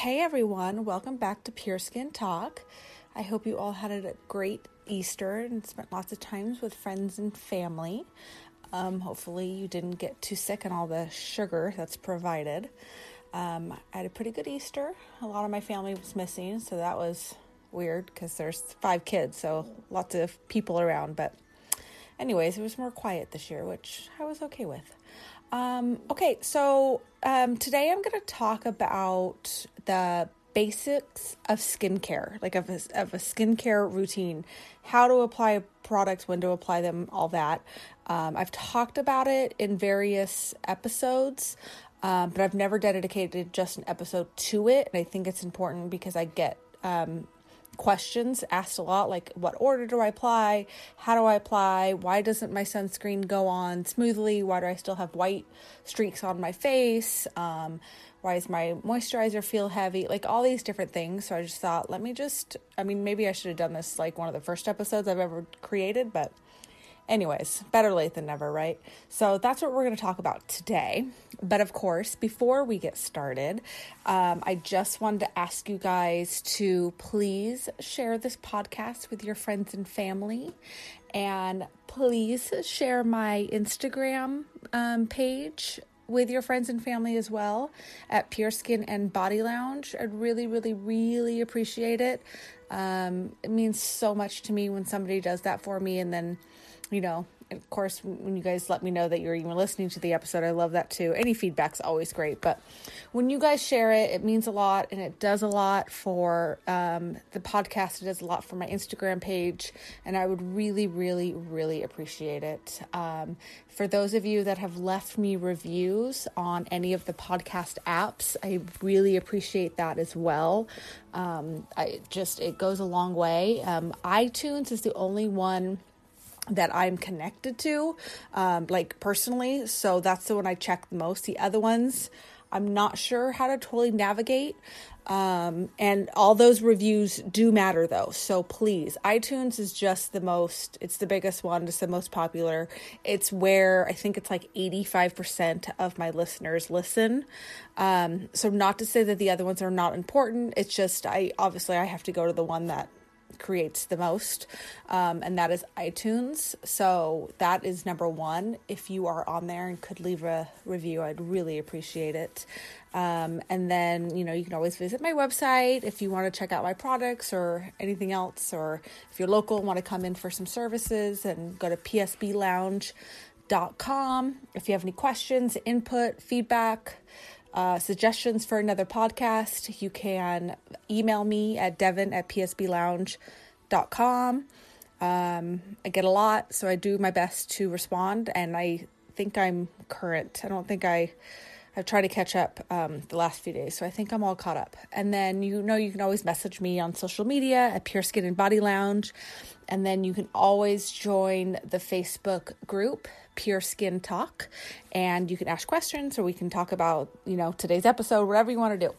Hey everyone, welcome back to Pure Skin Talk. I hope you all had a great Easter and spent lots of times with friends and family. Um, hopefully, you didn't get too sick on all the sugar that's provided. Um, I had a pretty good Easter. A lot of my family was missing, so that was weird because there's five kids, so lots of people around. But, anyways, it was more quiet this year, which I was okay with. Um, okay, so um, today I'm going to talk about the basics of skincare, like of a, of a skincare routine, how to apply products, when to apply them, all that. Um, I've talked about it in various episodes, um, but I've never dedicated just an episode to it. And I think it's important because I get um, questions asked a lot like what order do I apply? How do I apply? Why doesn't my sunscreen go on smoothly? Why do I still have white streaks on my face? Um, why does my moisturizer feel heavy? Like all these different things. So I just thought, let me just, I mean, maybe I should have done this like one of the first episodes I've ever created, but Anyways, better late than never, right? So that's what we're going to talk about today. But of course, before we get started, um, I just wanted to ask you guys to please share this podcast with your friends and family. And please share my Instagram um, page with your friends and family as well at Pure Skin and Body Lounge. I'd really, really, really appreciate it. Um, it means so much to me when somebody does that for me and then you know, of course, when you guys let me know that you're even listening to the episode, I love that too. Any feedback's always great. But when you guys share it, it means a lot and it does a lot for um, the podcast. It does a lot for my Instagram page. And I would really, really, really appreciate it. Um, for those of you that have left me reviews on any of the podcast apps, I really appreciate that as well. Um, I just, it goes a long way. Um, iTunes is the only one that I'm connected to, um, like personally. So that's the one I check the most. The other ones, I'm not sure how to totally navigate. Um, and all those reviews do matter though. So please, iTunes is just the most, it's the biggest one, it's the most popular. It's where I think it's like 85% of my listeners listen. Um, so not to say that the other ones are not important. It's just, I obviously I have to go to the one that creates the most, um, and that is iTunes. So that is number one. If you are on there and could leave a review, I'd really appreciate it. Um, and then, you know, you can always visit my website if you want to check out my products or anything else, or if you're local want to come in for some services, and go to psblounge.com. If you have any questions, input, feedback, uh, suggestions for another podcast, you can email me at devin at psblounge.com. Um, I get a lot, so I do my best to respond, and I think I'm current. I don't think I. I've tried to catch up um, the last few days, so I think I'm all caught up. And then you know you can always message me on social media at Pure Skin and Body Lounge, and then you can always join the Facebook group Pure Skin Talk, and you can ask questions or we can talk about, you know, today's episode, whatever you want to do.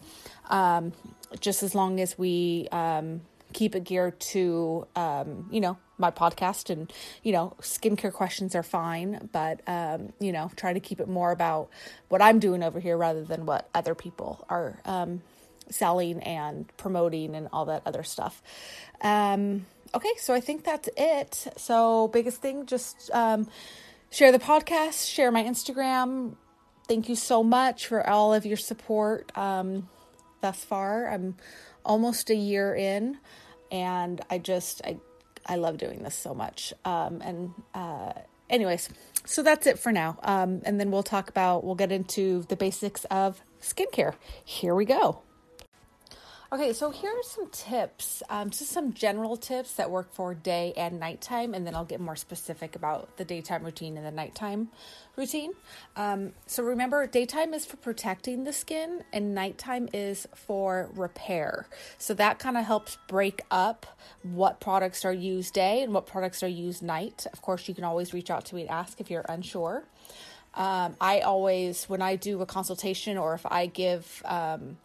Um, just as long as we um, keep it geared to, um, you know, my podcast and, you know, skincare questions are fine, but, um, you know, try to keep it more about what I'm doing over here rather than what other people are um, selling and promoting and all that other stuff. Um, okay, so I think that's it. So, biggest thing, just, um, share the podcast, share my Instagram. Thank you so much for all of your support um, thus far. I'm almost a year in, and I just I I love doing this so much. Um, and uh, anyways, so that's it for now. Um, and then we'll talk about we'll get into the basics of skincare. Here we go. Okay, so here are some tips, um, just some general tips that work for day and nighttime, and then I'll get more specific about the daytime routine and the nighttime routine. Um, so remember, daytime is for protecting the skin, and nighttime is for repair. So that kind of helps break up what products are used day and what products are used night. Of course, you can always reach out to me and ask if you're unsure. Um, I always, when I do a consultation or if I give um,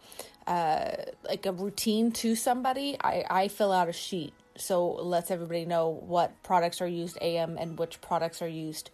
uh, like a routine to somebody, I, I fill out a sheet. So lets everybody know what products are used AM and which products are used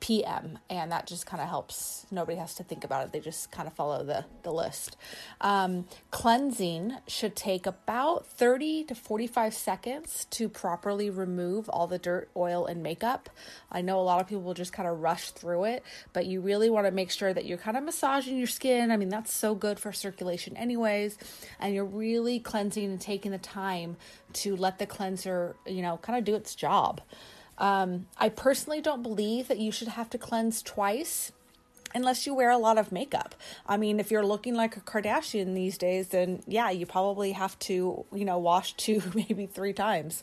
p.m. and that just kind of helps. Nobody has to think about it. They just kind of follow the the list. Um, cleansing should take about 30 to 45 seconds to properly remove all the dirt, oil, and makeup. I know a lot of people will just kind of rush through it, but you really want to make sure that you're kind of massaging your skin. I mean, that's so good for circulation, anyways, and you're really cleansing and taking the time to let the cleanser, you know, kind of do its job. Um, I personally don't believe that you should have to cleanse twice unless you wear a lot of makeup. I mean, if you're looking like a Kardashian these days, then yeah, you probably have to, you know, wash two, maybe three times.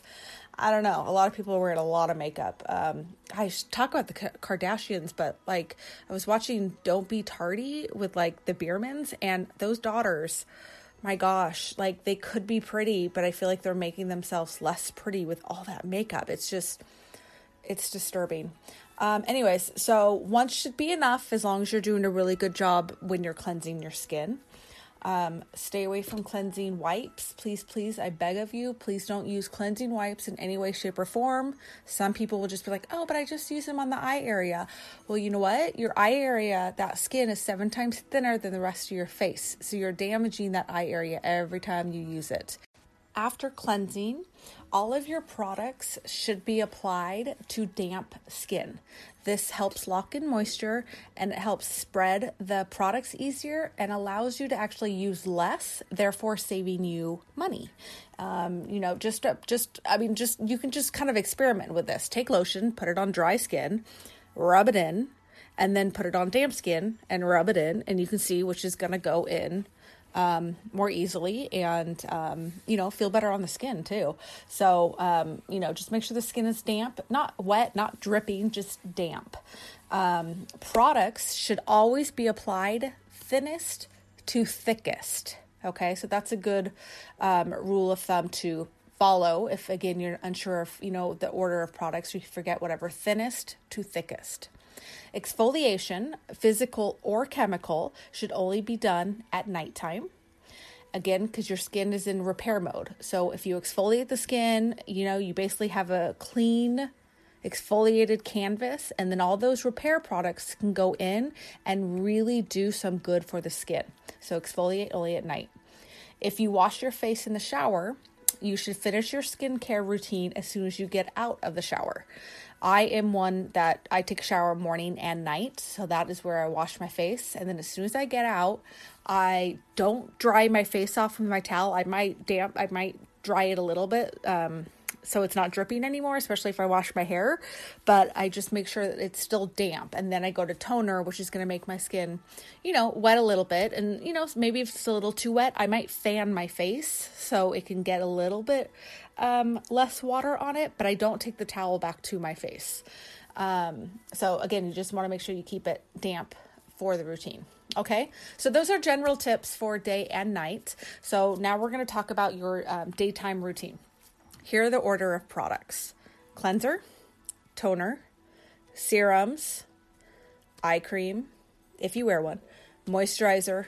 I don't know. A lot of people are wearing a lot of makeup. Um, I talk about the Kardashians, but like I was watching Don't Be Tardy with like the Biermanns and those daughters. My gosh, like they could be pretty, but I feel like they're making themselves less pretty with all that makeup. It's just it's disturbing. Um, anyways, so once should be enough as long as you're doing a really good job when you're cleansing your skin. Um, stay away from cleansing wipes. Please, please, I beg of you, please don't use cleansing wipes in any way, shape, or form. Some people will just be like, oh, but I just use them on the eye area. Well, you know what? Your eye area, that skin is seven times thinner than the rest of your face. So you're damaging that eye area every time you use it. After cleansing, all of your products should be applied to damp skin. This helps lock in moisture and it helps spread the products easier and allows you to actually use less, therefore saving you money. Um, you know, just uh, just I mean, just you can just kind of experiment with this. Take lotion, put it on dry skin, rub it in, and then put it on damp skin and rub it in, and you can see which is going to go in um, more easily and, um, you know, feel better on the skin too. So, um, you know, just make sure the skin is damp, not wet, not dripping, just damp. Um, products should always be applied thinnest to thickest. Okay, so that's a good um, rule of thumb to follow if again you're unsure of you know the order of products you forget whatever thinnest to thickest Exfoliation, physical or chemical, should only be done at nighttime. Again, because your skin is in repair mode. So if you exfoliate the skin, you know, you basically have a clean, exfoliated canvas, and then all those repair products can go in and really do some good for the skin. So exfoliate only at night. If you wash your face in the shower, you should finish your skincare routine as soon as you get out of the shower. I am one that I take a shower morning and night, so that is where I wash my face. And then as soon as I get out, I don't dry my face off with my towel. I might damp, I might dry it a little bit. Um, so it's not dripping anymore, especially if I wash my hair. But I just make sure that it's still damp. And then I go to toner, which is going to make my skin, you know, wet a little bit. And, you know, maybe if it's a little too wet, I might fan my face so it can get a little bit um, less water on it. But I don't take the towel back to my face. Um, so again, you just want to make sure you keep it damp for the routine. Okay, so those are general tips for day and night. So now we're going to talk about your um, daytime routine. Here are the order of products cleanser, toner, serums, eye cream, if you wear one, moisturizer,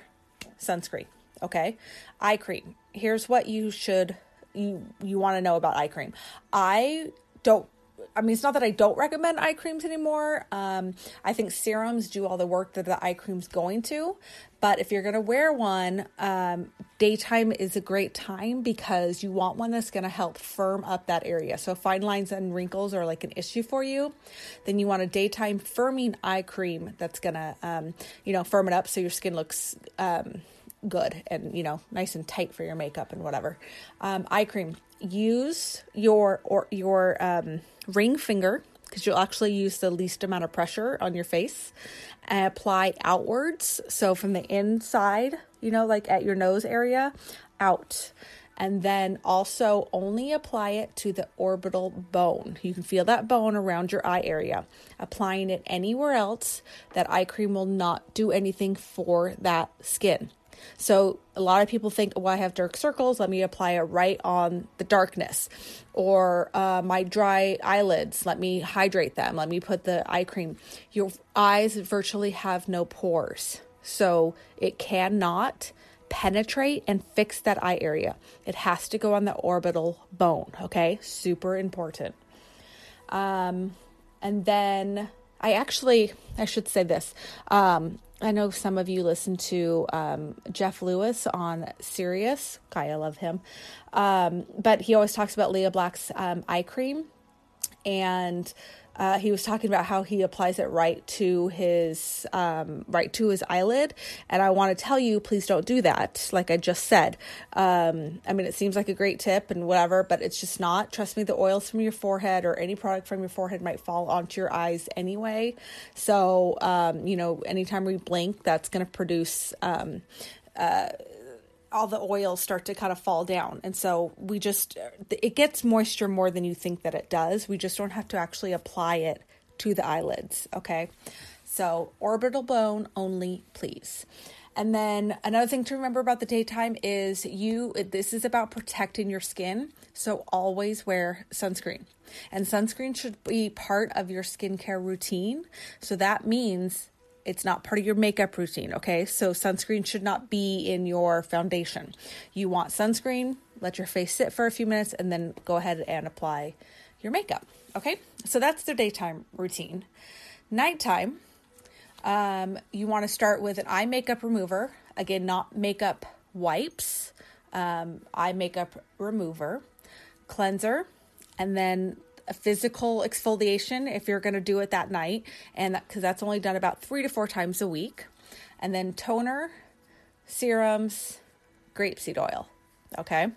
sunscreen. Okay, eye cream. Here's what you should you you want to know about eye cream. I don't I mean, it's not that I don't recommend eye creams anymore. Um, I think serums do all the work that the eye cream's going to. But if you're going to wear one, um, daytime is a great time because you want one that's going to help firm up that area. So, fine lines and wrinkles are like an issue for you. Then you want a daytime firming eye cream that's going to, um, you know, firm it up so your skin looks um, good and you know nice and tight for your makeup and whatever. Um, eye cream. Use your or your um, ring finger because you'll actually use the least amount of pressure on your face and apply outwards. So from the inside, you know, like at your nose area, out. And then also only apply it to the orbital bone. You can feel that bone around your eye area. Applying it anywhere else, that eye cream will not do anything for that skin. So a lot of people think, well, I have dark circles. Let me apply it right on the darkness. Or uh, my dry eyelids. Let me hydrate them. Let me put the eye cream. Your eyes virtually have no pores. So it cannot penetrate and fix that eye area. It has to go on the orbital bone. Okay. Super important. Um, and then I actually, I should say this. Um, I know some of you listen to um, Jeff Lewis on Sirius. Guy, I love him. Um, but he always talks about Lea Black's um, eye cream. And uh, he was talking about how he applies it right to his um, right to his eyelid, and I want to tell you, please don't do that. Like I just said, um, I mean, it seems like a great tip and whatever, but it's just not. Trust me, the oils from your forehead or any product from your forehead might fall onto your eyes anyway. So, um, you know, anytime we blink, that's going to produce. Um, uh, all the oils start to kind of fall down. And so we just, uh, it gets moisture more than you think that it does. We just don't have to actually apply it to the eyelids. Okay. So orbital bone only, please. And then another thing to remember about the daytime is you, this is about protecting your skin. So always wear sunscreen. And sunscreen should be part of your skincare routine. So that means it's not part of your makeup routine, okay? So sunscreen should not be in your foundation. You want sunscreen, let your face sit for a few minutes, and then go ahead and apply your makeup, okay? So that's the daytime routine. Nighttime, um, you want to start with an eye makeup remover. Again, not makeup wipes, um, eye makeup remover, cleanser, and then a physical exfoliation if you're going to do it that night, and because that, that's only done about three to four times a week. And then toner, serums, grapeseed oil. Okay.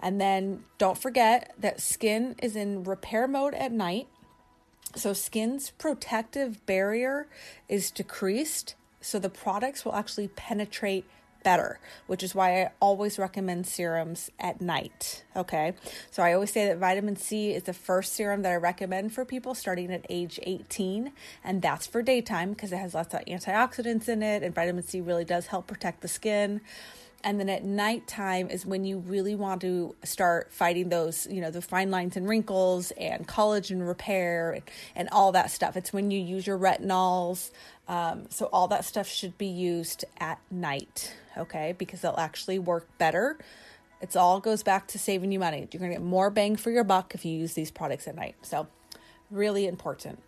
And then don't forget that skin is in repair mode at night. So, skin's protective barrier is decreased. So, the products will actually penetrate better, which is why I always recommend serums at night. Okay. So I always say that vitamin C is the first serum that I recommend for people starting at age 18. And that's for daytime because it has lots of antioxidants in it. And vitamin C really does help protect the skin. And then at nighttime is when you really want to start fighting those, you know, the fine lines and wrinkles and collagen repair and, and all that stuff. It's when you use your retinols. Um, so all that stuff should be used at night, okay? Because they'll actually work better. It's all goes back to saving you money. You're going to get more bang for your buck if you use these products at night. So really important.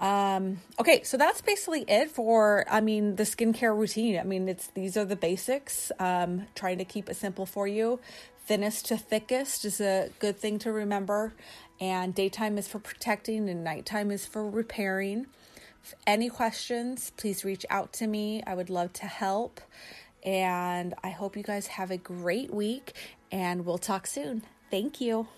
Um, okay, so that's basically it for, I mean, the skincare routine. I mean, it's these are the basics. Um, trying to keep it simple for you. Thinnest to thickest is a good thing to remember. And daytime is for protecting, and nighttime is for repairing. If any questions, please reach out to me. I would love to help. And I hope you guys have a great week, and we'll talk soon. Thank you.